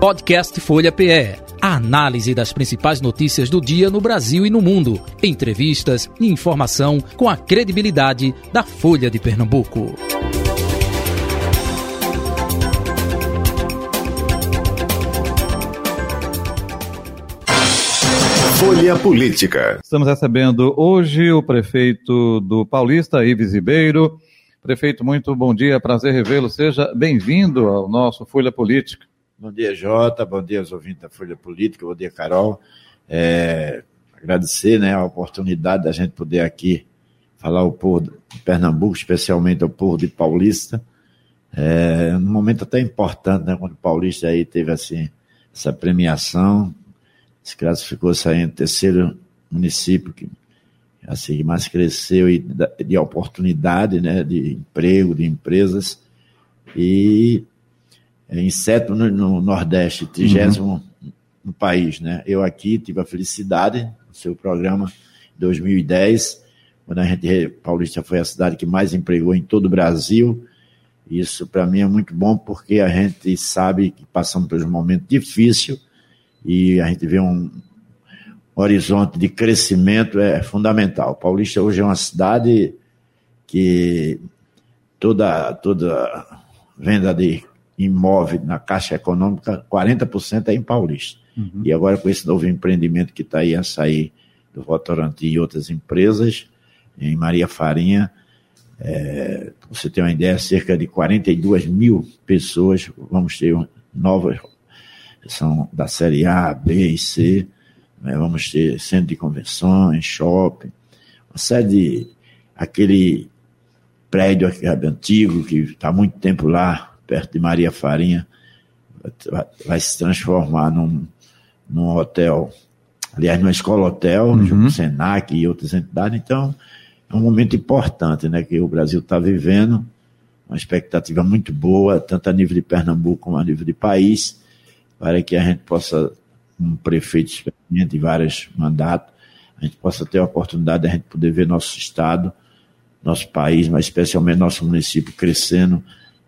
Podcast Folha PE. A análise das principais notícias do dia no Brasil e no mundo. Entrevistas e informação com a credibilidade da Folha de Pernambuco. Folha Política. Estamos recebendo hoje o prefeito do Paulista, Ives Ribeiro. Prefeito, muito bom dia, prazer revê-lo. Seja bem-vindo ao nosso Folha Política. Bom dia, Jota. Bom dia aos ouvintes da Folha Política. Bom dia, Carol. É, agradecer né, a oportunidade da gente poder aqui falar ao povo de Pernambuco, especialmente ao povo de Paulista. É, um momento até importante, né, quando o Paulista aí teve assim, essa premiação, se classificou saindo terceiro município que assim mais cresceu e de oportunidade, né, de emprego, de empresas e em sétimo no, no Nordeste, trigésimo uhum. no país, né? Eu aqui tive a felicidade, no seu programa 2010, quando a gente, Paulista foi a cidade que mais empregou em todo o Brasil. Isso para mim é muito bom porque a gente sabe que passamos por um momento difícil e a gente vê um horizonte de crescimento é fundamental. Paulista hoje é uma cidade que toda toda venda de imóvel na Caixa Econômica, 40% é em Paulista. Uhum. E agora com esse novo empreendimento que está aí a sair do Votorantim e outras empresas, em Maria Farinha, é, você tem uma ideia, cerca de 42 mil pessoas, vamos ter novas, são da série A, B e C, né, vamos ter centro de convenções, shopping, uma série de, aquele prédio antigo que está há muito tempo lá, perto de Maria Farinha, vai, se transformar num, num hotel, aliás, numa escola hotel, uhum. junto com Senac e outras entidades. Então, é um momento importante né, que o Brasil está vivendo, uma expectativa muito boa, tanto a nível de Pernambuco como a nível de país, para que a gente possa, um prefeito experiente de vários mandatos, a gente possa ter a oportunidade de a gente poder ver nosso estado, nosso país, mas especialmente nosso município crescendo,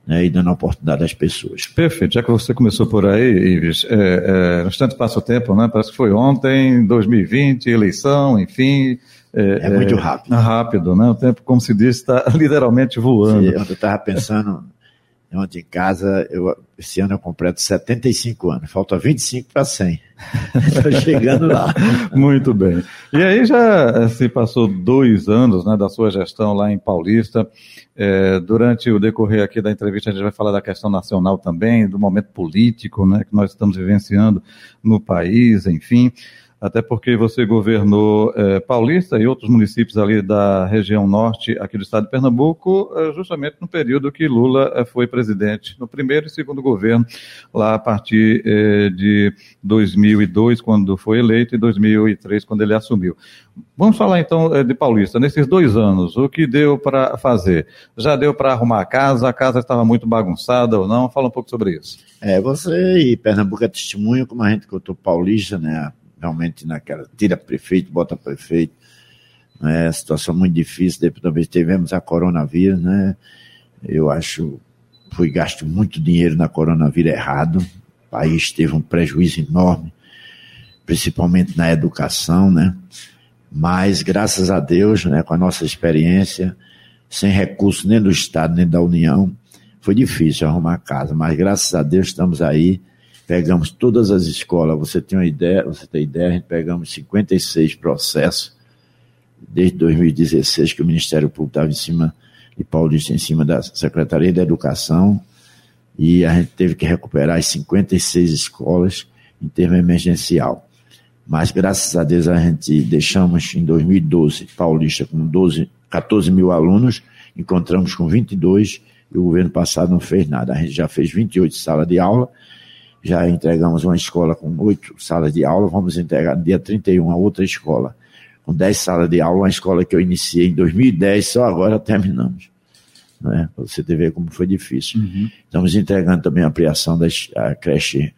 né, e dando oportunidade às pessoas. Perfeito. Já que você começou por aí, Ives, é, é, no instante passa o tempo, né? Parece que foi ontem, 2020, eleição, enfim. É, é muito rápido. É, rápido, né? O tempo, como se diz, está literalmente voando. Sim, eu estava pensando Ontem em casa, eu, esse ano eu completo 75 anos, falta 25 para 100. Estou chegando lá. Muito bem. E aí já se passou dois anos né, da sua gestão lá em Paulista. É, durante o decorrer aqui da entrevista, a gente vai falar da questão nacional também, do momento político né, que nós estamos vivenciando no país, enfim até porque você governou é, Paulista e outros municípios ali da região norte aqui do estado de Pernambuco, é, justamente no período que Lula é, foi presidente, no primeiro e segundo governo, lá a partir é, de 2002, quando foi eleito, e 2003, quando ele assumiu. Vamos falar então de Paulista. Nesses dois anos, o que deu para fazer? Já deu para arrumar a casa? A casa estava muito bagunçada ou não? Fala um pouco sobre isso. É, você e Pernambuco é testemunho, como a gente contou Paulista, né? Realmente naquela, tira prefeito, bota prefeito, né, situação muito difícil, depois tivemos a coronavírus, né, eu acho, foi gasto muito dinheiro na coronavírus errado, o país teve um prejuízo enorme, principalmente na educação, né, mas graças a Deus, né, com a nossa experiência, sem recurso nem do Estado nem da União, foi difícil arrumar casa, mas graças a Deus estamos aí, pegamos todas as escolas, você tem uma ideia, você tem ideia, a gente pegamos 56 processos desde 2016 que o Ministério Público estava em cima de Paulista, em cima da Secretaria da Educação, e a gente teve que recuperar as 56 escolas em termo emergencial. Mas graças a Deus a gente deixamos em 2012 Paulista com 12, 14 mil alunos, encontramos com 22 e o governo passado não fez nada. A gente já fez 28 salas de aula já entregamos uma escola com oito salas de aula, vamos entregar no dia 31 a outra escola com dez salas de aula, uma escola que eu iniciei em 2010, só agora terminamos. Né? Para você ver como foi difícil. Uhum. Estamos entregando também a ampliação da creche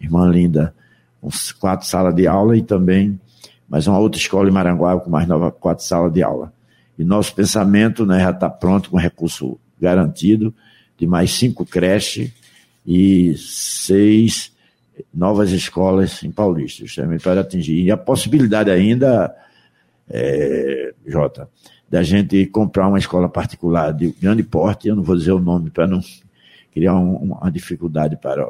Irmã Linda, com quatro salas de aula e também mais uma outra escola em Maranguá com mais nova quatro salas de aula. E nosso pensamento né, já está pronto com recurso garantido de mais cinco creches e seis novas escolas em Paulista, justamente para atingir. E a possibilidade ainda, é, Jota, da gente comprar uma escola particular de grande porte, eu não vou dizer o nome para não criar um, uma dificuldade para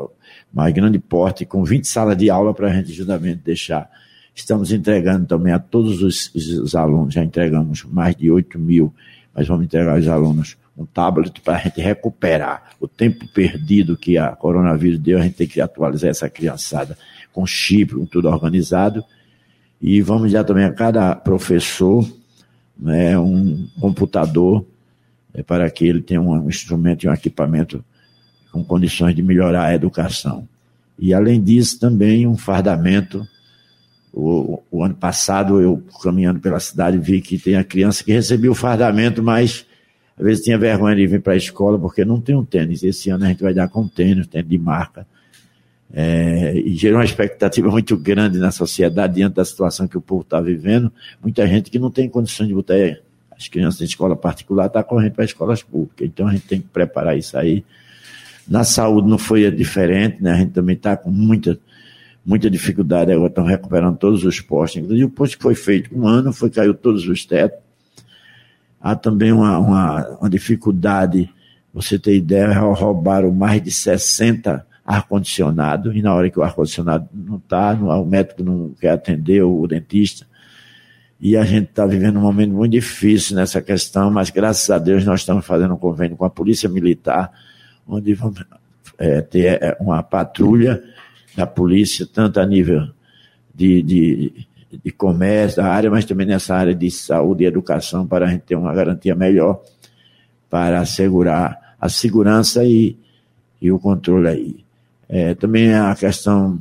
mais grande porte, com 20 salas de aula para a gente justamente deixar. Estamos entregando também a todos os, os alunos, já entregamos mais de 8 mil, mas vamos entregar aos alunos um tablet para a gente recuperar o tempo perdido que a coronavírus deu, a gente tem que atualizar essa criançada com chip, com tudo organizado. E vamos dar também a cada professor né, um computador é, para que ele tenha um instrumento e um equipamento com condições de melhorar a educação. E, além disso, também um fardamento. O, o ano passado, eu caminhando pela cidade, vi que tem a criança que recebeu o fardamento, mas às vezes tinha vergonha de vir para a escola porque não tem um tênis. Esse ano a gente vai dar com tênis, tênis de marca. É, e gerou uma expectativa muito grande na sociedade diante da situação que o povo está vivendo. Muita gente que não tem condições de botar as crianças em escola particular, está correndo para escolas públicas. Então a gente tem que preparar isso aí. Na saúde não foi diferente, né? A gente também está com muita, muita dificuldade agora, estão recuperando todos os postos. Inclusive o posto que foi feito um ano, foi caiu todos os tetos. Há também uma, uma, uma dificuldade, você ter ideia, roubaram mais de 60 ar-condicionado, e na hora que o ar-condicionado não está, o médico não quer atender, o dentista. E a gente está vivendo um momento muito difícil nessa questão, mas graças a Deus nós estamos fazendo um convênio com a Polícia Militar, onde vamos é, ter é, uma patrulha da polícia, tanto a nível de, de, de comércio, da área, mas também nessa área de saúde e educação, para a gente ter uma garantia melhor para assegurar a segurança e, e o controle aí. É, também a questão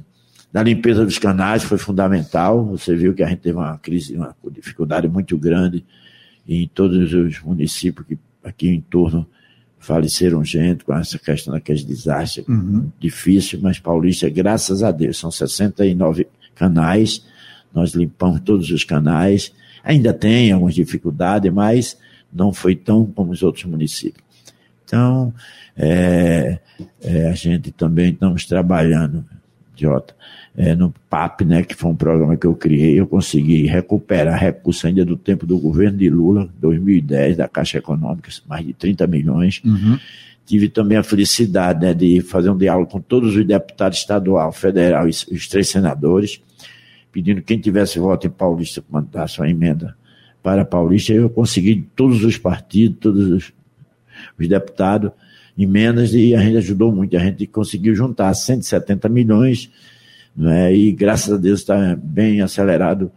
da limpeza dos canais foi fundamental. Você viu que a gente teve uma crise, uma dificuldade muito grande em todos os municípios que aqui em torno faleceram gente com essa questão daqueles desastres uhum. difícil, mas Paulista, graças a Deus, são 69 canais, nós limpamos todos os canais, ainda tem algumas dificuldades, mas não foi tão como os outros municípios. Então, é, é, a gente também estamos trabalhando, Jota, é, no PAP, né, que foi um programa que eu criei, eu consegui recuperar recursos ainda do tempo do governo de Lula, 2010, da Caixa Econômica, mais de 30 milhões. Uhum. Tive também a felicidade né, de fazer um diálogo com todos os deputados estadual, federal e os três senadores, pedindo quem tivesse voto em Paulista mandar sua emenda para Paulista. Eu consegui todos os partidos, todos os, os deputados, emendas e a gente ajudou muito. A gente conseguiu juntar 170 milhões né, e graças a Deus está bem acelerado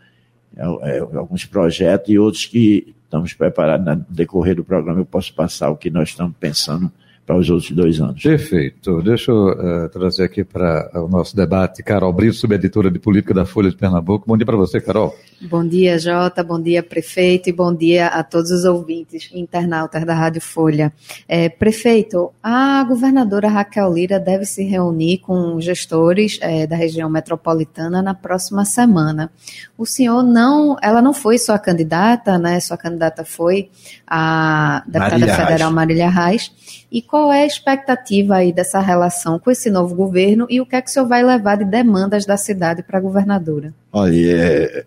é, é, alguns projetos e outros que estamos preparados no decorrer do programa. Eu posso passar o que nós estamos pensando para os outros dois anos. Perfeito. Deixa eu uh, trazer aqui para o nosso debate Carol Brito, subeditora de política da Folha de Pernambuco. Bom dia para você, Carol. Bom dia, Jota. Bom dia, prefeito. E bom dia a todos os ouvintes internautas da Rádio Folha. É, prefeito, a governadora Raquel Lira deve se reunir com gestores é, da região metropolitana na próxima semana. O senhor não, ela não foi sua candidata, né? Sua candidata foi a deputada Marília federal Reis. Marília Reis. E qual é a expectativa aí dessa relação com esse novo governo e o que é que o senhor vai levar de demandas da cidade para a governadora? Olha, é,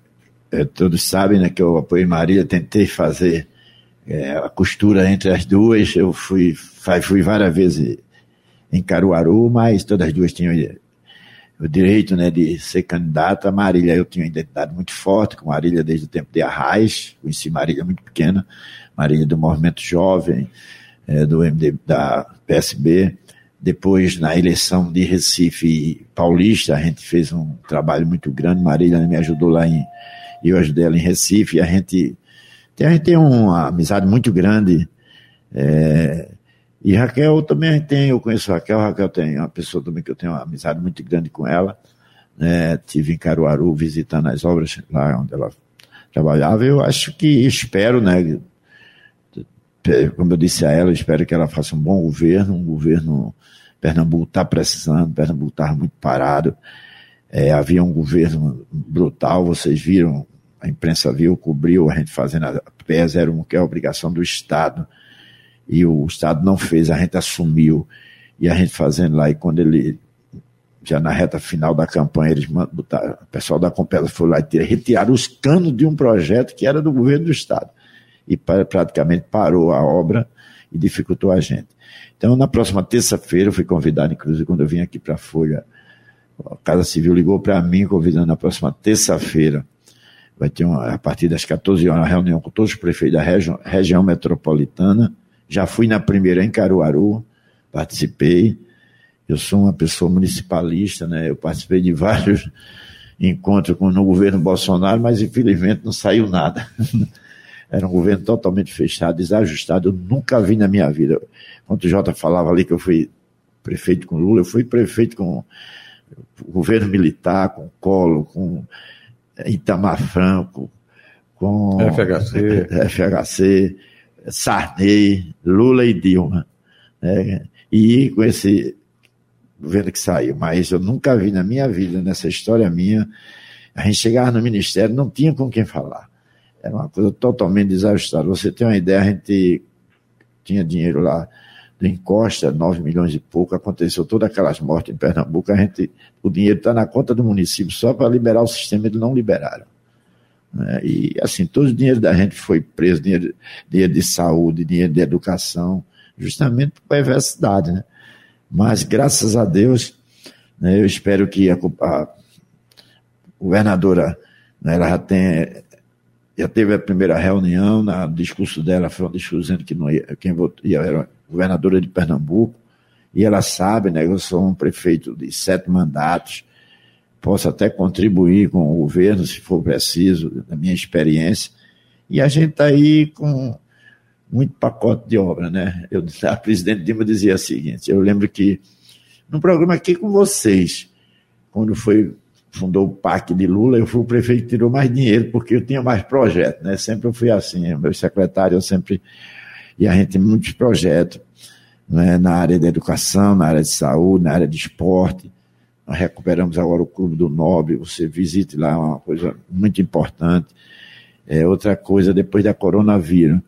é, todos sabem né, que eu apoiei Maria, tentei fazer é, a costura entre as duas, eu fui, fui várias vezes em Caruaru, mas todas as duas tinham o direito né, de ser candidata. Marília, eu tinha uma identidade muito forte com Marília desde o tempo de Arraes, conheci Marília muito pequena, Marília do Movimento Jovem, é, do MD, da PSB. Depois, na eleição de Recife Paulista, a gente fez um trabalho muito grande. Marília me ajudou lá em. Eu ajudei ela em Recife. E a gente, a gente tem uma amizade muito grande. É, e Raquel também tem, eu conheço Raquel, Raquel tem uma pessoa também que eu tenho uma amizade muito grande com ela. Né, tive em Caruaru visitando as obras lá onde ela trabalhava. Eu acho que espero, né, como eu disse a ela, espero que ela faça um bom governo, um governo. Pernambuco está precisando, Pernambuco estava muito parado. É, havia um governo brutal, vocês viram, a imprensa viu, cobriu a gente fazendo a PE01, que é a obrigação do Estado, e o Estado não fez, a gente assumiu, e a gente fazendo lá, e quando ele já na reta final da campanha, eles botaram, o pessoal da Compesa foi lá e retiraram os canos de um projeto que era do governo do Estado. E praticamente parou a obra e dificultou a gente. Então, na próxima terça-feira, eu fui convidado, inclusive, quando eu vim aqui para a Folha, a Casa Civil ligou para mim, convidando na próxima terça-feira. Vai ter, uma, a partir das 14 horas, uma reunião com todos os prefeitos da região, metropolitana. Já fui na primeira em Caruaru, participei. Eu sou uma pessoa municipalista, né? Eu participei de vários encontros com, no governo Bolsonaro, mas infelizmente não saiu nada. Era um governo totalmente fechado, desajustado. Eu nunca vi na minha vida. Quando o Jota falava ali que eu fui prefeito com Lula, eu fui prefeito com o governo militar, com Colo, com Itamar Franco, com FHC, FHC Sarney, Lula e Dilma. Né? E com esse governo que saiu. Mas eu nunca vi na minha vida, nessa história minha, a gente chegava no ministério, não tinha com quem falar. Era uma coisa totalmente desajustada. Você tem uma ideia, a gente tinha dinheiro lá do Encosta, 9 milhões e pouco, aconteceu todas aquelas mortes em Pernambuco, a gente, o dinheiro está na conta do município só para liberar o sistema, eles não liberaram. Né? E assim, todo o dinheiro da gente foi preso, dinheiro, dinheiro de saúde, dinheiro de educação, justamente por perversidade, né? Mas graças a Deus, né, eu espero que a, a governadora né, ela já tenha já teve a primeira reunião, na discurso dela foi um discurso dizendo que não ia, quem ia, era governadora de Pernambuco, e ela sabe, né, eu sou um prefeito de sete mandatos, posso até contribuir com o governo, se for preciso, da minha experiência, e a gente está aí com muito pacote de obra, né? Eu, a presidente Dilma dizia o seguinte, eu lembro que no programa aqui com vocês, quando foi fundou o PAC de Lula, eu fui o prefeito que tirou mais dinheiro, porque eu tinha mais projetos, né? Sempre eu fui assim, meu secretário, eu sempre. E a gente tem muitos projetos né? na área da educação, na área de saúde, na área de esporte. Nós recuperamos agora o Clube do Nobre, você visite lá, é uma coisa muito importante. É, outra coisa, depois da coronavírus,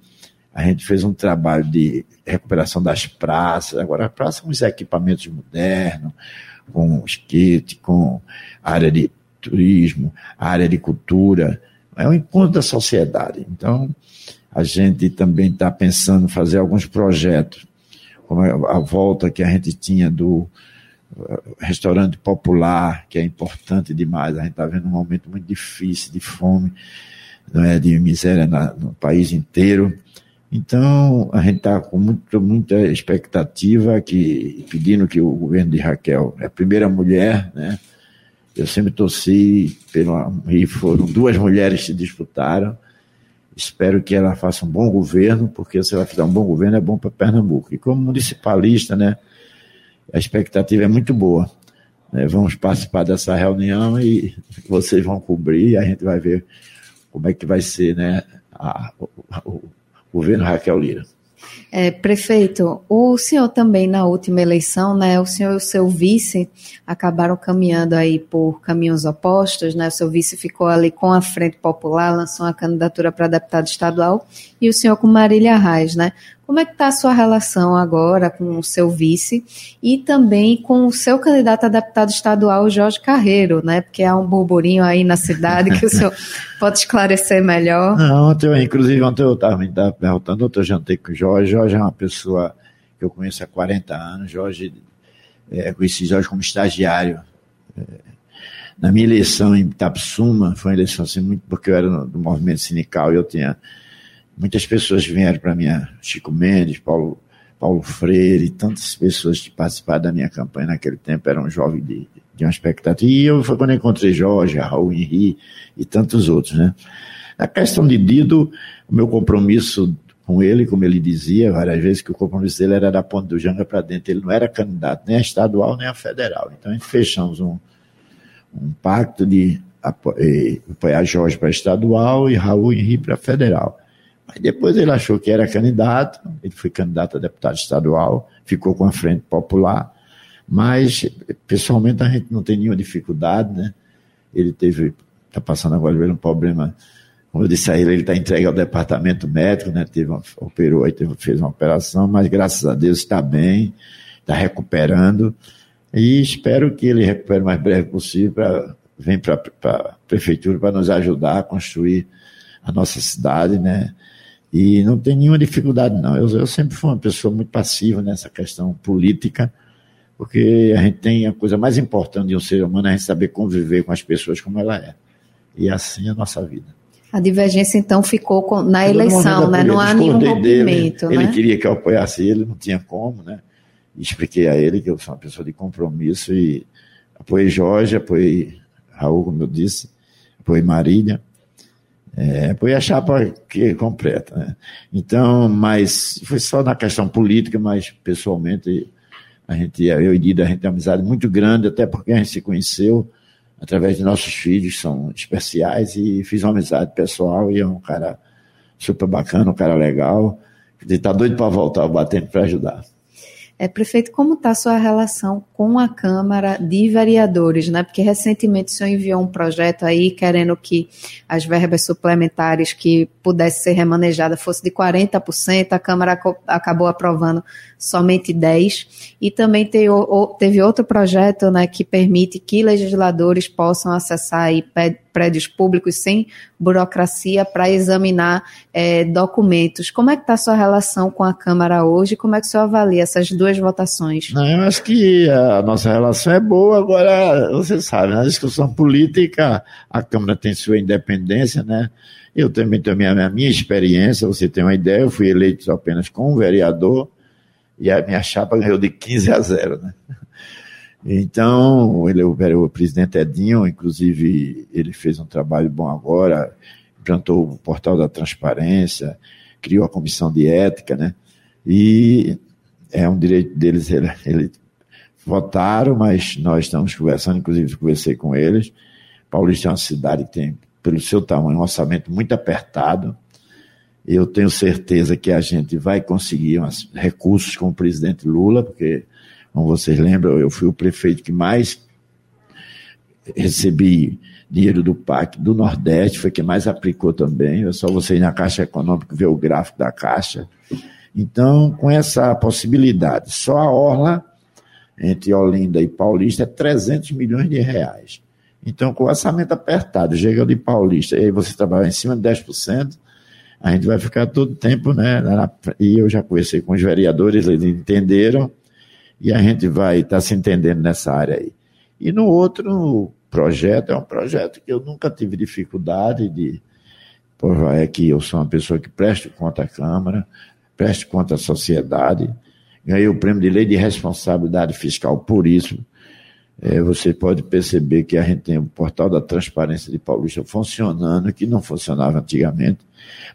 a gente fez um trabalho de recuperação das praças, agora as praças com os equipamentos modernos, com skate, com área de turismo, área de cultura. É um encontro da sociedade. Então, a gente também está pensando em fazer alguns projetos, como a volta que a gente tinha do uh, restaurante popular, que é importante demais. A gente está vendo um momento muito difícil de fome, não é, de miséria na, no país inteiro. Então, a gente está com muito, muita expectativa, que, pedindo que o governo de Raquel, é a primeira mulher, né? Eu sempre torci pela, e foram duas mulheres que disputaram. Espero que ela faça um bom governo, porque se ela fizer um bom governo é bom para Pernambuco. E como municipalista, né, a expectativa é muito boa. Né? Vamos participar dessa reunião e vocês vão cobrir e a gente vai ver como é que vai ser, né, a, governo Raquel Lira. É, prefeito, o senhor também na última eleição, né, o senhor e o seu vice acabaram caminhando aí por caminhos opostos, né, o seu vice ficou ali com a Frente Popular, lançou uma candidatura para deputado estadual, e o senhor com Marília Reis, né. Como é que está a sua relação agora com o seu vice e também com o seu candidato a deputado estadual, Jorge Carreiro, né? Porque há um burburinho aí na cidade que o senhor pode esclarecer melhor. Não, ontem, inclusive, ontem eu estava me perguntando, ontem eu jantei com o Jorge. Jorge é uma pessoa que eu conheço há 40 anos. Jorge, é, conheci Jorge como estagiário. É, na minha eleição em Tapsuma, foi uma eleição assim, muito porque eu era do movimento sindical e eu tinha Muitas pessoas vieram para mim, Chico Mendes, Paulo, Paulo Freire, tantas pessoas que participaram da minha campanha naquele tempo eram jovens de, de uma expectativa. E foi quando encontrei Jorge, Raul Henri e tantos outros, né? Na questão de Dido, o meu compromisso com ele, como ele dizia várias vezes, que o compromisso dele era da Ponte do Janga para dentro. Ele não era candidato nem a estadual nem a federal. Então a gente fechamos um, um pacto de eh, apoiar Jorge para estadual e Raul Henri para federal. Aí depois ele achou que era candidato, ele foi candidato a deputado estadual, ficou com a Frente Popular, mas pessoalmente a gente não tem nenhuma dificuldade, né? Ele teve, está passando agora um problema, como eu disse a ele, ele está entregue ao departamento médico, né? Teve uma, operou, teve, fez uma operação, mas graças a Deus está bem, está recuperando. E espero que ele recupere o mais breve possível para vir para a prefeitura para nos ajudar a construir a nossa cidade, né? E não tem nenhuma dificuldade, não. Eu, eu sempre fui uma pessoa muito passiva nessa questão política, porque a gente tem a coisa mais importante de um ser humano é a gente saber conviver com as pessoas como ela é. E assim é a nossa vida. A divergência, então, ficou na eleição, né? Não há nenhum rompimento. Dele. Né? Ele queria que eu apoiasse ele, não tinha como, né? Expliquei a ele que eu sou uma pessoa de compromisso e apoiei Jorge, apoiei Raul, como eu disse, apoiei Marília, é, apoiei a chapa que completa, né? Então, mas foi só na questão política, mas pessoalmente a gente, eu e Dida, a gente tem uma amizade muito grande, até porque a gente se conheceu através de nossos filhos, são especiais, e fiz uma amizade pessoal e é um cara super bacana, um cara legal. Ele está doido para voltar, batendo para ajudar. É, prefeito, como está a sua relação com a Câmara de Vereadores, né? Porque recentemente o senhor enviou um projeto aí querendo que as verbas suplementares que pudesse ser remanejada fosse de 40%, a Câmara acabou aprovando somente 10%, e também teve outro projeto né, que permite que legisladores possam acessar aí prédios públicos sem burocracia para examinar é, documentos. Como é que está a sua relação com a Câmara hoje? Como é que o senhor avalia essas duas votações? Não, eu acho que a nossa relação é boa, agora você sabe, na discussão política a Câmara tem sua independência, né? Eu também tenho a minha, minha experiência, você tem uma ideia, eu fui eleito apenas como vereador e a minha chapa ganhou de 15 a 0, né? Então, ele, o, o presidente Edinho, inclusive, ele fez um trabalho bom agora, implantou o portal da transparência, criou a comissão de ética, né? E é um direito deles, ele, ele votaram, mas nós estamos conversando, inclusive conversei com eles. Paulista é uma cidade que tem, pelo seu tamanho, um orçamento muito apertado. Eu tenho certeza que a gente vai conseguir umas recursos com o presidente Lula, porque como vocês lembram, eu fui o prefeito que mais recebi dinheiro do PAC do Nordeste, foi quem mais aplicou também. É só você ir na Caixa Econômica ver o gráfico da Caixa. Então, com essa possibilidade, só a Orla, entre Olinda e Paulista, é 300 milhões de reais. Então, com o orçamento apertado, chega de Paulista, e aí você trabalha em cima de 10%, a gente vai ficar todo tempo, né? e eu já conversei com os vereadores, eles entenderam, e a gente vai estar tá se entendendo nessa área aí. E no outro projeto, é um projeto que eu nunca tive dificuldade de provar, é que eu sou uma pessoa que presta conta à Câmara, preste conta à sociedade, ganhei o prêmio de lei de responsabilidade fiscal por isso. É, você pode perceber que a gente tem o portal da transparência de Paulista funcionando, que não funcionava antigamente.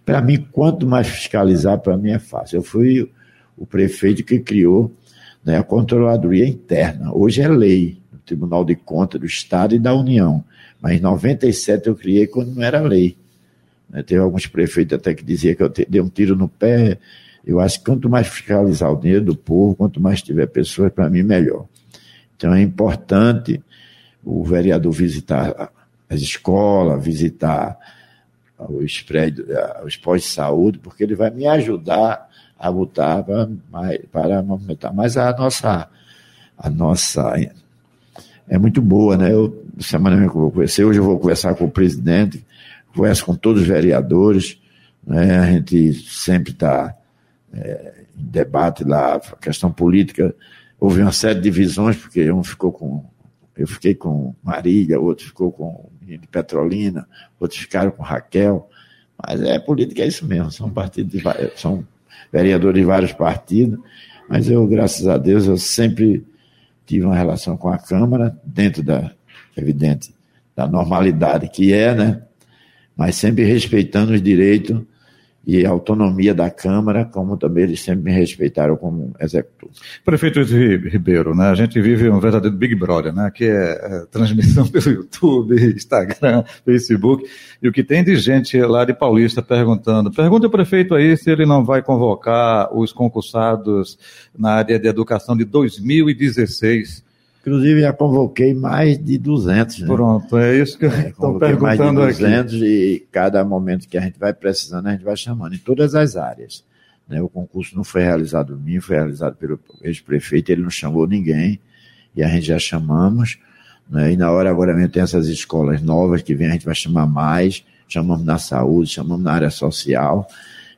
Para mim, quanto mais fiscalizar, para mim é fácil. Eu fui o prefeito que criou né, a controladoria interna. Hoje é lei, no Tribunal de Contas do Estado e da União. Mas em 97 eu criei quando não era lei. Né, teve alguns prefeitos até que diziam que eu dei um tiro no pé. Eu acho que quanto mais fiscalizar o dinheiro do povo, quanto mais tiver pessoas, para mim, melhor. Então é importante o vereador visitar as escolas, visitar os prédios, os pós-saúde, porque ele vai me ajudar a lutar para, para aumentar. Mas a nossa, a nossa é muito boa, né? Eu, semana que eu vou conhecer, hoje eu vou conversar com o presidente, converso com todos os vereadores, né? A gente sempre está é, em debate lá, a questão política. Houve uma série de divisões, porque um ficou com. Eu fiquei com Marília, outro ficou com de Petrolina, outros ficaram com Raquel. Mas é política, é isso mesmo, são partidos de, são vereador de vários partidos, mas eu, graças a Deus, eu sempre tive uma relação com a Câmara, dentro da, evidente, da normalidade que é, né? Mas sempre respeitando os direitos e a autonomia da Câmara, como também eles sempre me respeitaram como executor. Prefeito Ribeiro, né, a gente vive um verdadeiro Big Brother, né, que é, é transmissão pelo YouTube, Instagram, Facebook, e o que tem de gente lá de Paulista perguntando, pergunta o prefeito aí se ele não vai convocar os concursados na área de educação de 2016 Inclusive, já convoquei mais de 200. Né? Pronto, é isso que eu é, estou perguntando mais de 200 aqui. E cada momento que a gente vai precisando, a gente vai chamando em todas as áreas. Né? O concurso não foi realizado por mim, foi realizado pelo ex-prefeito, ele não chamou ninguém. e a gente já chamamos, né? e na hora agora mesmo tem essas escolas novas que vem, a gente vai chamar mais, chamamos na saúde, chamamos na área social,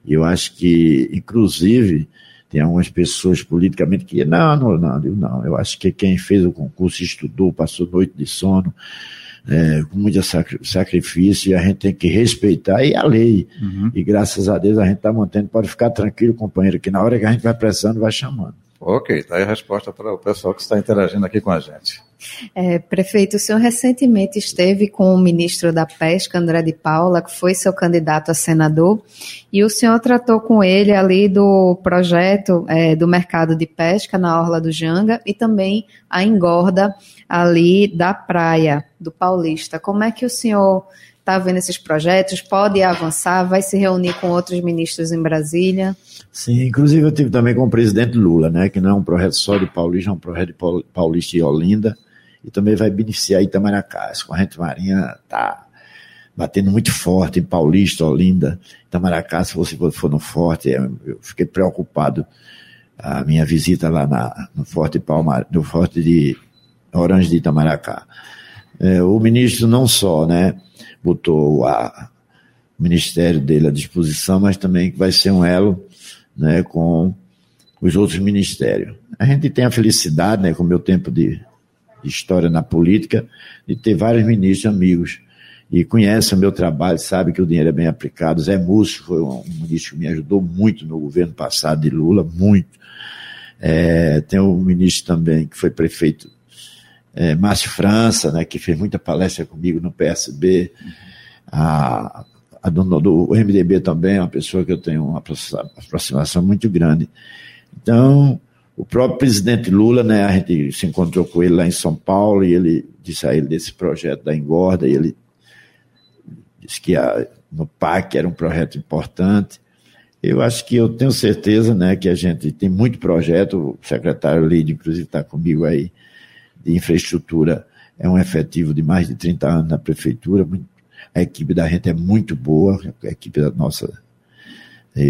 e eu acho que, inclusive, tem algumas pessoas politicamente que, não, não, não, eu não, eu acho que quem fez o concurso estudou, passou noite de sono, é, com muito sacrifício, e a gente tem que respeitar e a lei. Uhum. E graças a Deus a gente está mantendo, pode ficar tranquilo, companheiro, que na hora que a gente vai precisando, vai chamando. Ok, está aí a resposta para o pessoal que está interagindo aqui com a gente. É, prefeito, o senhor recentemente esteve com o ministro da Pesca, André de Paula, que foi seu candidato a senador, e o senhor tratou com ele ali do projeto é, do mercado de pesca na Orla do Janga e também a engorda ali da praia do Paulista. Como é que o senhor está vendo esses projetos? Pode avançar? Vai se reunir com outros ministros em Brasília? Sim, inclusive eu tive também com o presidente Lula, né, que não é um projeto só de Paulista, é um projeto de Paulista e Olinda, e também vai beneficiar Itamaracá. A corrente marinha está batendo muito forte em Paulista, Olinda, Itamaracá, se você for no Forte, eu fiquei preocupado a minha visita lá na, no Forte Palma, no Forte de Orange de Itamaracá. É, o ministro não só, né, botou a, o ministério dele à disposição, mas também que vai ser um elo né, com os outros ministérios. A gente tem a felicidade, né, com o meu tempo de, história na política, de ter vários ministros amigos e conhece o meu trabalho, sabe que o dinheiro é bem aplicado. Zé Múcio foi um, ministro que me ajudou muito no governo passado de Lula, muito. É, tem um ministro também que foi prefeito, é, Márcio França, né, que fez muita palestra comigo no PSB. A, a dona do MDB também é uma pessoa que eu tenho uma aproximação muito grande. Então, o próprio presidente Lula, né, a gente se encontrou com ele lá em São Paulo e ele disse a ele desse projeto da engorda e ele disse que a, no PAC era um projeto importante. Eu acho que eu tenho certeza né, que a gente tem muito projeto, o secretário Lídio, inclusive, está comigo aí, de infraestrutura, é um efetivo de mais de 30 anos na prefeitura, a equipe da gente é muito boa, a equipe da nossa.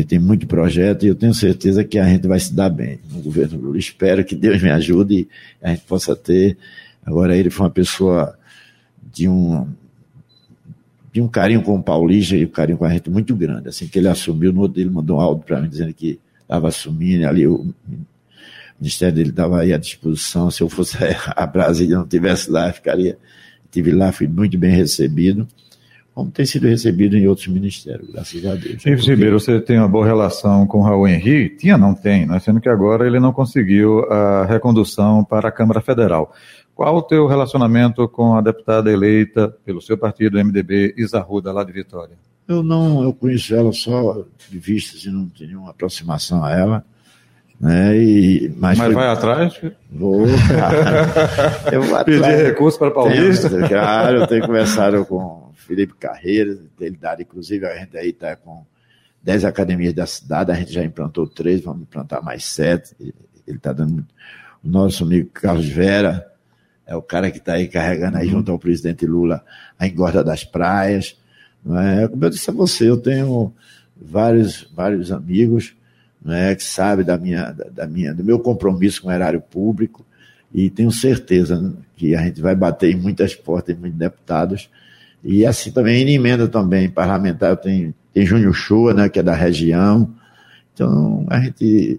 Tem muito projeto e eu tenho certeza que a gente vai se dar bem no governo Lula. Espero que Deus me ajude e a gente possa ter. Agora, ele foi uma pessoa de um, de um carinho com o Paulista e um carinho com a gente muito grande. Assim que ele assumiu, no outro ele mandou um áudio para mim dizendo que estava assumindo, ali Ministério dele estava aí à disposição. Se eu fosse a Brasília não tivesse lá, ficaria. Estive lá, fui muito bem recebido como tem sido recebido em outros ministérios, graças a Deus. Ives Ribeiro, você tem uma boa relação com o Raul Henrique? Tinha, não tem, né? sendo que agora ele não conseguiu a recondução para a Câmara Federal. Qual o teu relacionamento com a deputada eleita pelo seu partido, MDB, Isarruda, lá de Vitória? Eu não, eu conheço ela só de vista, assim, não tenho nenhuma aproximação a ela. Né? E, mas, mas foi... vai atrás? Vou, cara. eu vou atrás. Pedir recurso para Paulista? Tenho, cara, eu tenho conversado com Felipe Carreira, ele dá, inclusive a gente aí está com 10 academias da cidade, a gente já implantou três, vamos implantar mais sete. Ele está dando. O nosso amigo Carlos Vera é o cara que está aí carregando aí junto ao presidente Lula a engorda das praias. Não é? Como eu disse a você, eu tenho vários, vários amigos né, que sabe da minha, da minha, do meu compromisso com o erário público e tenho certeza que a gente vai bater em muitas portas, em muitos deputados. E assim também em emenda também parlamentar, tem, tem Júnior Shoa, né, que é da região. Então a gente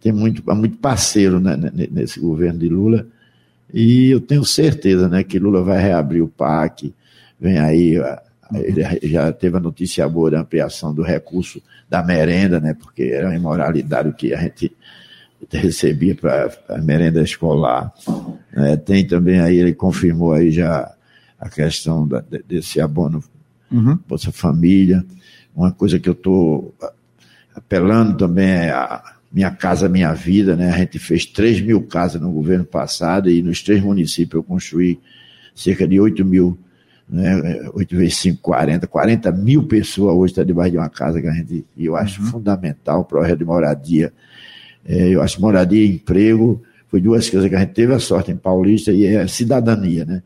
tem muito, muito parceiro né, nesse governo de Lula. E eu tenho certeza né, que Lula vai reabrir o PAC, vem aí já teve a notícia boa da ampliação do recurso da merenda, né? Porque era uma imoralidade que a gente recebia para a merenda escolar. É, tem também aí, ele confirmou aí já a questão da, desse abono uhum. Bolsa Família. Uma coisa que eu estou apelando também é a Minha Casa Minha Vida, né? A gente fez 3 mil casas no governo passado e nos três municípios eu construí cerca de 8 mil né, 8 vezes 5, 40, 40 mil pessoas hoje estão debaixo de uma casa que a gente, e eu acho uhum. fundamental o projeto de moradia. É, eu acho moradia e emprego, foi duas coisas que a gente teve a sorte em Paulista e é cidadania, né?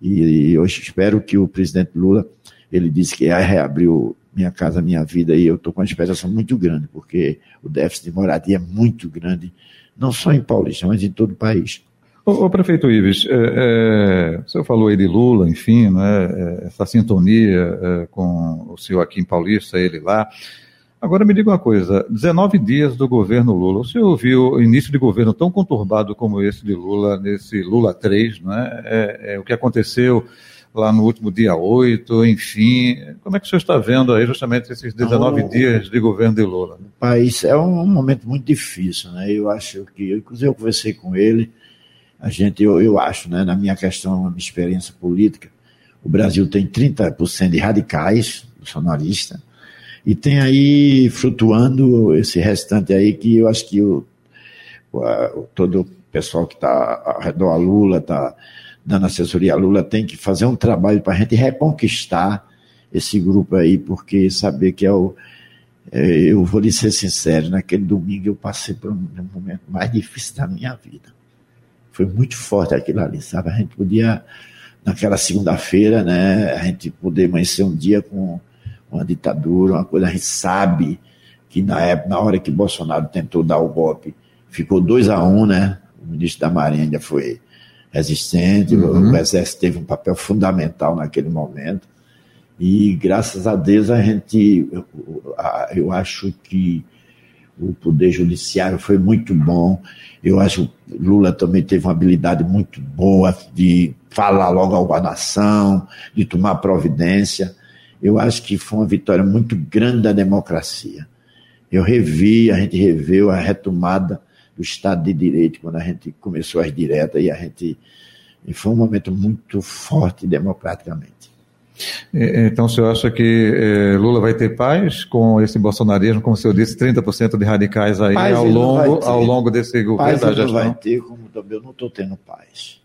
E, e eu espero que o presidente Lula, ele disse que vai reabrir Minha Casa Minha Vida e eu estou com uma expectação muito grande, porque o déficit de moradia é muito grande, não só em Paulista, mas em todo o país. O, o prefeito Ives, é, é, o senhor falou aí de Lula, enfim, né, é, essa sintonia é, com o senhor aqui em Paulista, ele lá. Agora me diga uma coisa: 19 dias do governo Lula. O senhor viu o início de governo tão conturbado como esse de Lula, nesse Lula 3, né? É, é, o que aconteceu lá no último dia 8, enfim. Como é que o senhor está vendo aí justamente esses 19 dias de governo de Lula? País é um momento muito difícil, né? Eu acho que, inclusive eu conversei com ele, a gente, eu, eu acho, né, na minha questão, na minha experiência política, o Brasil tem 30% de radicais, bolsonaristas, e tem aí flutuando esse restante aí que eu acho que o, o todo o pessoal que está ao redor a Lula, está dando assessoria a Lula, tem que fazer um trabalho para a gente reconquistar esse grupo aí, porque saber que é o. É, eu vou lhe ser sincero, naquele domingo eu passei por um, um momento mais difícil da minha vida. Foi muito forte aquilo ali, sabe? A gente podia, naquela segunda-feira, né, a gente poder amanhecer um dia com uma ditadura, uma coisa, a gente sabe que na época, na hora que Bolsonaro tentou dar o golpe, ficou 2 a 1 um, né? O ministro da Marinha ainda foi resistente, uhum. o Exército teve um papel fundamental naquele momento. E graças a Deus a gente, eu, eu acho que o Poder Judiciário foi muito bom. Eu acho que Lula também teve uma habilidade muito boa de falar logo à nação, de tomar providência. Eu acho que foi uma vitória muito grande da democracia. Eu revi, a gente reveu a retomada do Estado de Direito quando a gente começou as diretas e a gente. E foi um momento muito forte democraticamente. Então, o senhor acha que eh, Lula vai ter paz com esse bolsonarismo, como o senhor disse, 30% de radicais aí paz ao, longo, ao longo desse governo paz da gestão? Não vai ter, como também eu não estou tendo paz.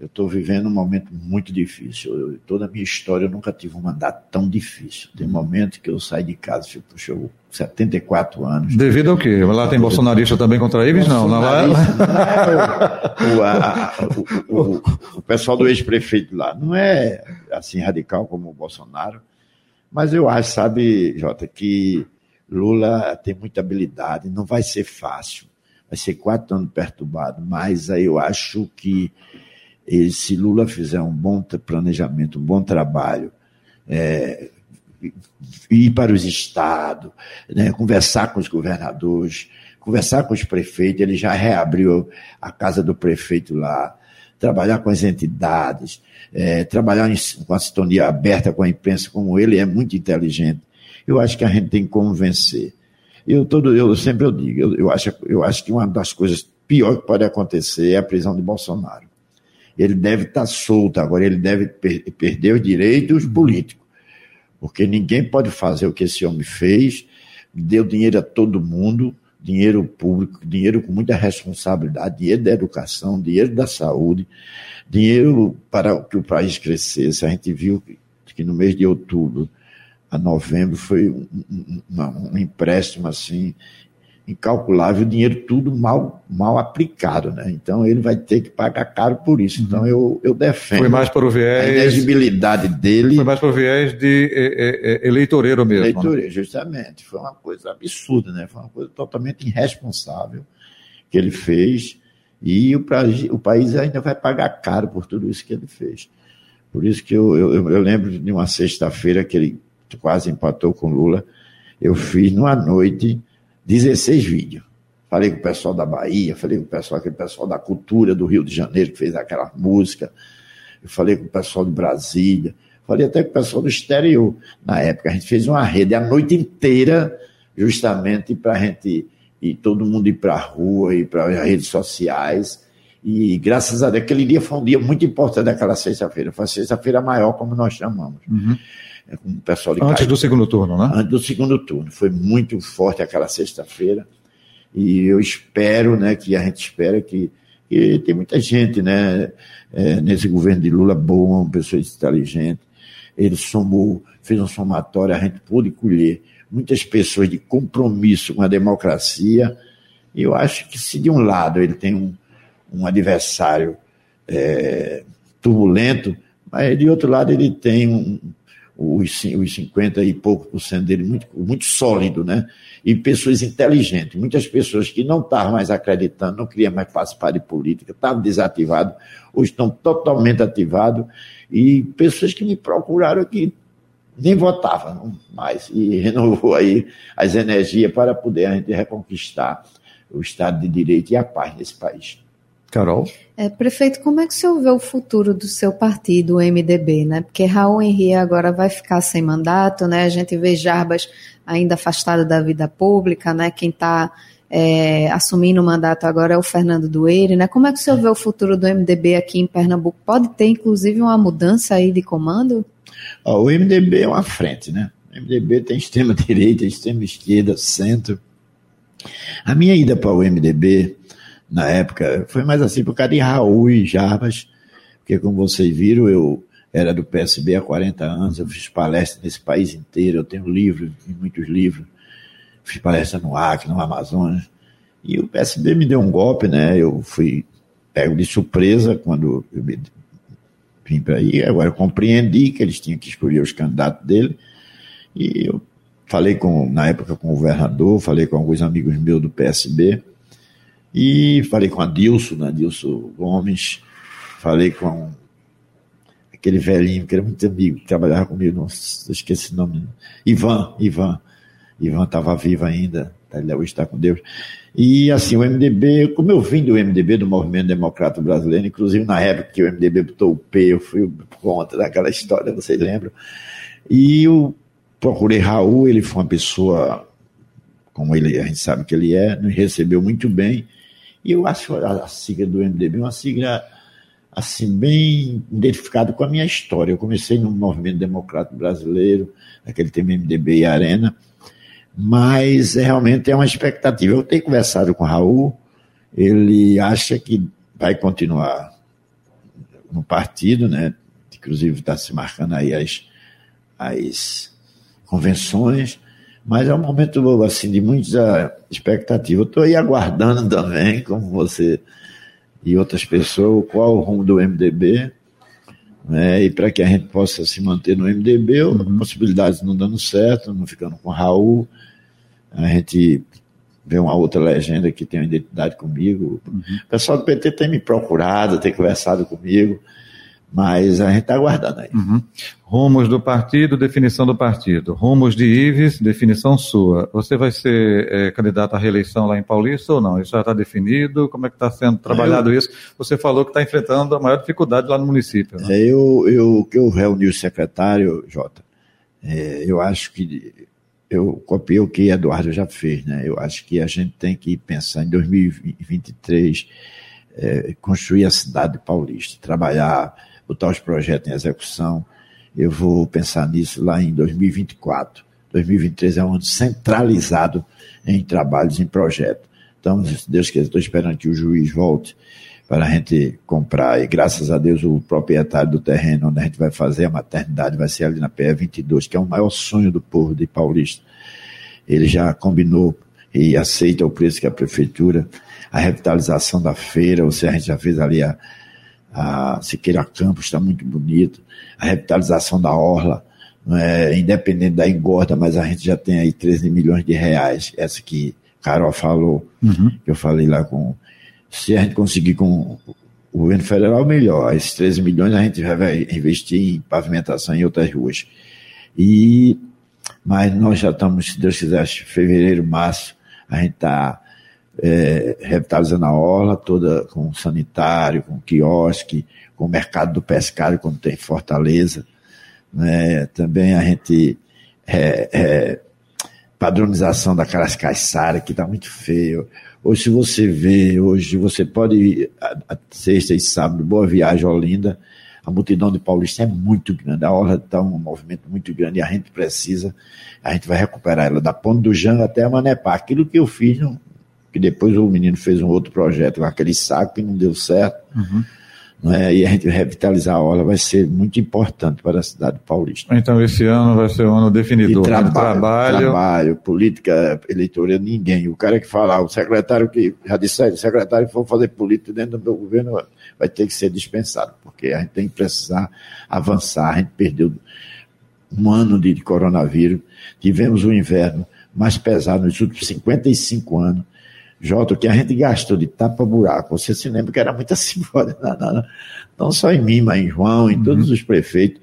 Eu estou vivendo um momento muito difícil. Eu, toda a minha história eu nunca tive um mandato tão difícil. Tem momentos que eu saio de casa e fico, puxa, eu 74 anos. Devido ao quê? Lá tem bolsonarista também contra Ives? Não, não? Não é o, a, o, o, o, pessoal do ex-prefeito lá não é assim radical como o Bolsonaro, mas eu acho, sabe, Jota, que Lula tem muita habilidade, não vai ser fácil. Vai ser quatro anos perturbado, mas aí eu acho que e se Lula fizer um bom planejamento, um bom trabalho, é, ir para os estados, né, conversar com os governadores, conversar com os prefeitos, ele já reabriu a casa do prefeito lá, trabalhar com as entidades, é, trabalhar em, com a sintonia aberta com a imprensa, como ele é muito inteligente. Eu acho que a gente tem que convencer. Eu, todo, eu sempre eu digo, eu, eu, acho, eu acho que uma das coisas pior que pode acontecer é a prisão de Bolsonaro ele deve estar solto, agora ele deve per perder os direitos políticos, porque ninguém pode fazer o que esse homem fez, deu dinheiro a todo mundo, dinheiro público, dinheiro com muita responsabilidade, dinheiro da educação, dinheiro da saúde, dinheiro para que o país crescesse. A gente viu que no mês de outubro a novembro foi um, um, um empréstimo assim incalculável, dinheiro tudo mal, mal aplicado, né? Então ele vai ter que pagar caro por isso. Então eu, eu defendo. Foi mais para o viés. A elegibilidade dele. Foi mais para o viés de é, é, eleitoreiro mesmo. Né? Eleitoreiro, né? justamente. Foi uma coisa absurda, né? Foi uma coisa totalmente irresponsável que ele fez. E o, o país ainda vai pagar caro por tudo isso que ele fez. Por isso que eu, eu, eu lembro de uma sexta-feira que ele quase empatou com Lula. Eu fiz numa noite 16 vídeos. Falei com o pessoal da Bahia, falei com o pessoal, aquele pessoal da cultura do Rio de Janeiro que fez aquela música. Eu falei com o pessoal de Brasília, falei até com o pessoal do exterior. Na época, a gente fez uma rede a noite inteira, justamente para a gente e todo mundo ir para a rua, ir para as redes sociais. E graças a Deus, aquele dia foi um dia muito importante daquela sexta-feira. Foi a sexta-feira maior, como nós chamamos. Uhum. É, com o pessoal de Antes do segundo turno, né? Antes do segundo turno. Foi muito forte aquela sexta-feira. E eu espero, né, que a gente espera que, que tem muita gente, né, é, nesse governo de Lula boa, pessoas inteligentes. Ele somou, fez um somatório, a gente pôde colher muitas pessoas de compromisso com a democracia. E eu acho que se de um lado ele tem um, um adversário é, turbulento, mas de outro lado ele tem um, os, os 50 e pouco por cento dele muito, muito sólido, né? E pessoas inteligentes, muitas pessoas que não estavam mais acreditando, não queriam mais participar de política, estavam desativados, hoje estão totalmente ativados, e pessoas que me procuraram que nem votavam mais, e renovou aí as energias para poder a gente reconquistar o Estado de Direito e a paz nesse país. Carol? É, prefeito, como é que o senhor vê o futuro do seu partido, o MDB, né? Porque Raul Henrique agora vai ficar sem mandato, né? A gente vê Jarbas ainda afastado da vida pública, né? Quem está é, assumindo o mandato agora é o Fernando Dueire, né? Como é que o senhor vê o futuro do MDB aqui em Pernambuco? Pode ter, inclusive, uma mudança aí de comando? o MDB é uma frente, né? O MDB tem extrema-direita, extrema-esquerda, centro. A minha ida para o MDB na época, foi mais assim por causa de Raul e Jarbas, porque como vocês viram, eu era do PSB há 40 anos, eu fiz palestra nesse país inteiro, eu tenho livros, muitos livros, fiz palestra no Acre, no Amazonas, e o PSB me deu um golpe, né, eu fui pego de surpresa quando eu vim para aí, agora eu compreendi que eles tinham que escolher os candidatos dele, e eu falei com, na época com o governador, falei com alguns amigos meus do PSB, e falei com a Dilson, né, Dilson Gomes, falei com aquele velhinho que era muito amigo, que trabalhava comigo, não esqueci o nome, Ivan, Ivan. Ivan estava vivo ainda, ele hoje está com Deus. E assim, o MDB, como eu vim do MDB, do Movimento Democrata Brasileiro, inclusive na época que o MDB botou o P, eu fui contra daquela história, vocês lembram? E eu procurei Raul, ele foi uma pessoa, como ele, a gente sabe que ele é, nos recebeu muito bem, e eu acho a, a sigla do MDB uma sigla assim bem identificada com a minha história. Eu comecei no movimento democrático brasileiro, aquele tempo MDB e Arena, mas é, realmente é uma expectativa. Eu tenho conversado com o Raul, ele acha que vai continuar no partido, né? Inclusive está se marcando aí as, as convenções mas é um momento assim de muita expectativa. Eu estou aí aguardando também, como você e outras pessoas, qual o rumo do MDB, né? E para que a gente possa se manter no MDB, uhum. possibilidades não dando certo, não ficando com o Raul, a gente vê uma outra legenda que tem uma identidade comigo. Uhum. O pessoal do PT tem me procurado, tem conversado comigo. Mas a gente está aguardando aí. Uhum. Rumos do partido, definição do partido. Rumos de Ives, definição sua. Você vai ser é, candidato à reeleição lá em Paulista ou não? Isso já está definido? Como é que está sendo trabalhado eu... isso? Você falou que está enfrentando a maior dificuldade lá no município. Né? É, eu, eu, que eu reuni o secretário, Jota, é, eu acho que eu copiei o que Eduardo já fez, né? Eu acho que a gente tem que pensar em 2023, é, construir a cidade paulista, trabalhar botar os projetos em execução. Eu vou pensar nisso lá em 2024. 2023 é um ano centralizado em trabalhos, em projetos. Então, se Deus quiser, estou esperando que o juiz volte para a gente comprar. E graças a Deus, o proprietário do terreno onde a gente vai fazer a maternidade vai ser ali na PE 22, que é o maior sonho do povo de Paulista. Ele já combinou e aceita o preço que a prefeitura, a revitalização da feira, ou seja, a gente já fez ali a, a Siqueira Campos está muito bonito, a revitalização da Orla, é, independente da engorda, mas a gente já tem aí 13 milhões de reais, essa que Carol falou, uhum. que eu falei lá com. Se a gente conseguir com o governo federal, melhor. Esses 13 milhões a gente vai investir em pavimentação em outras ruas. E, mas nós já estamos, se Deus quiser, fevereiro, março, a gente está é, revitalizando a orla toda com sanitário, com quiosque, com o mercado do pescado, como tem Fortaleza. Né? Também a gente. É, é, padronização daquelas caiçaras que está muito feio. Hoje, se você vê, hoje você pode ir a, a sexta e sábado, boa viagem, Olinda. A multidão de paulistas é muito grande, a orla está um movimento muito grande e a gente precisa, a gente vai recuperar ela da Ponte do Jango até a Manepá. Aquilo que eu fiz que depois o menino fez um outro projeto com aquele saco que não deu certo. Uhum. Né? E a gente revitalizar a orla vai ser muito importante para a cidade paulista. Então esse ano vai ser o ano definidor. Né? trabalho, trabalho. trabalho, política eleitoral, ninguém. O cara que falar, o secretário que já disse, o secretário que for fazer política dentro do meu governo vai ter que ser dispensado, porque a gente tem que precisar avançar, a gente perdeu um ano de coronavírus, tivemos um inverno mais pesado nos últimos 55 anos. Jota, o que a gente gastou de tapa-buraco, você se lembra que era muita simbólica, não, só em mim, mas em João, em uhum. todos os prefeitos.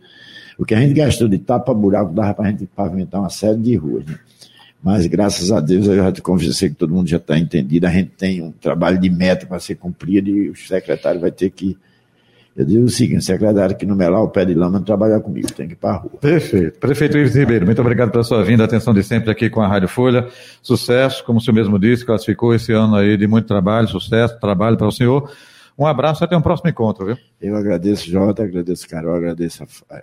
O que a gente gastou de tapa-buraco dava para a gente pavimentar uma série de ruas. Né? Mas graças a Deus eu já te conversei que todo mundo já está entendido. A gente tem um trabalho de meta para ser cumprido e o secretário vai ter que eu digo o seguinte, secretário que não melar o pé de lama não trabalhar comigo, tem que ir para a rua. Perfeito. Prefeito Ives Ribeiro, muito obrigado pela sua vinda, atenção de sempre aqui com a Rádio Folha. Sucesso, como o senhor mesmo disse, classificou esse ano aí de muito trabalho, sucesso, trabalho para o senhor. Um abraço e até um próximo encontro, viu? Eu agradeço, Jota, agradeço, Carol, agradeço a,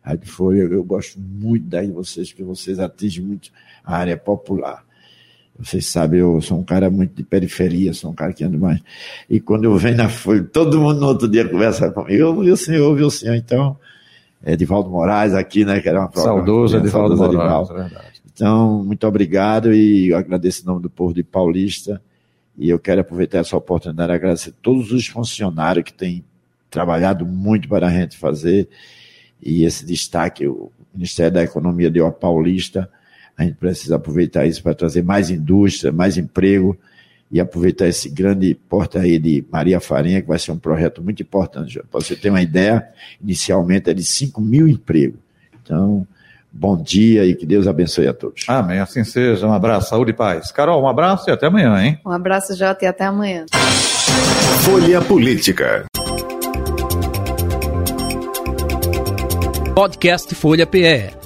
Rádio Folha. Eu gosto muito da de vocês, porque vocês atingem muito a área popular. Vocês sabem, eu sou um cara muito de periferia, sou um cara que anda mais. E quando eu venho na folha, todo mundo no outro dia conversa comigo. Eu vi o senhor, vi o senhor. Então, é Edivaldo Moraes aqui, né? Que era uma prova. Saudoso Edivaldo Moraes, Edivaldo. É verdade. Então, muito obrigado e agradeço em nome do povo de Paulista. E eu quero aproveitar essa oportunidade e agradecer todos os funcionários que têm trabalhado muito para a gente fazer. E esse destaque, o Ministério da Economia deu a Paulista a gente precisa aproveitar isso para trazer mais indústria, mais emprego e aproveitar esse grande porta aí de Maria Farinha, que vai ser um projeto muito importante. Para você ter uma ideia, inicialmente é de 5 mil empregos. Então, bom dia e que Deus abençoe a todos. Amém, assim seja. Um abraço, saúde e paz. Carol, um abraço e até amanhã, hein? Um abraço, Jota, e até amanhã. Folha Política. Podcast Folha PE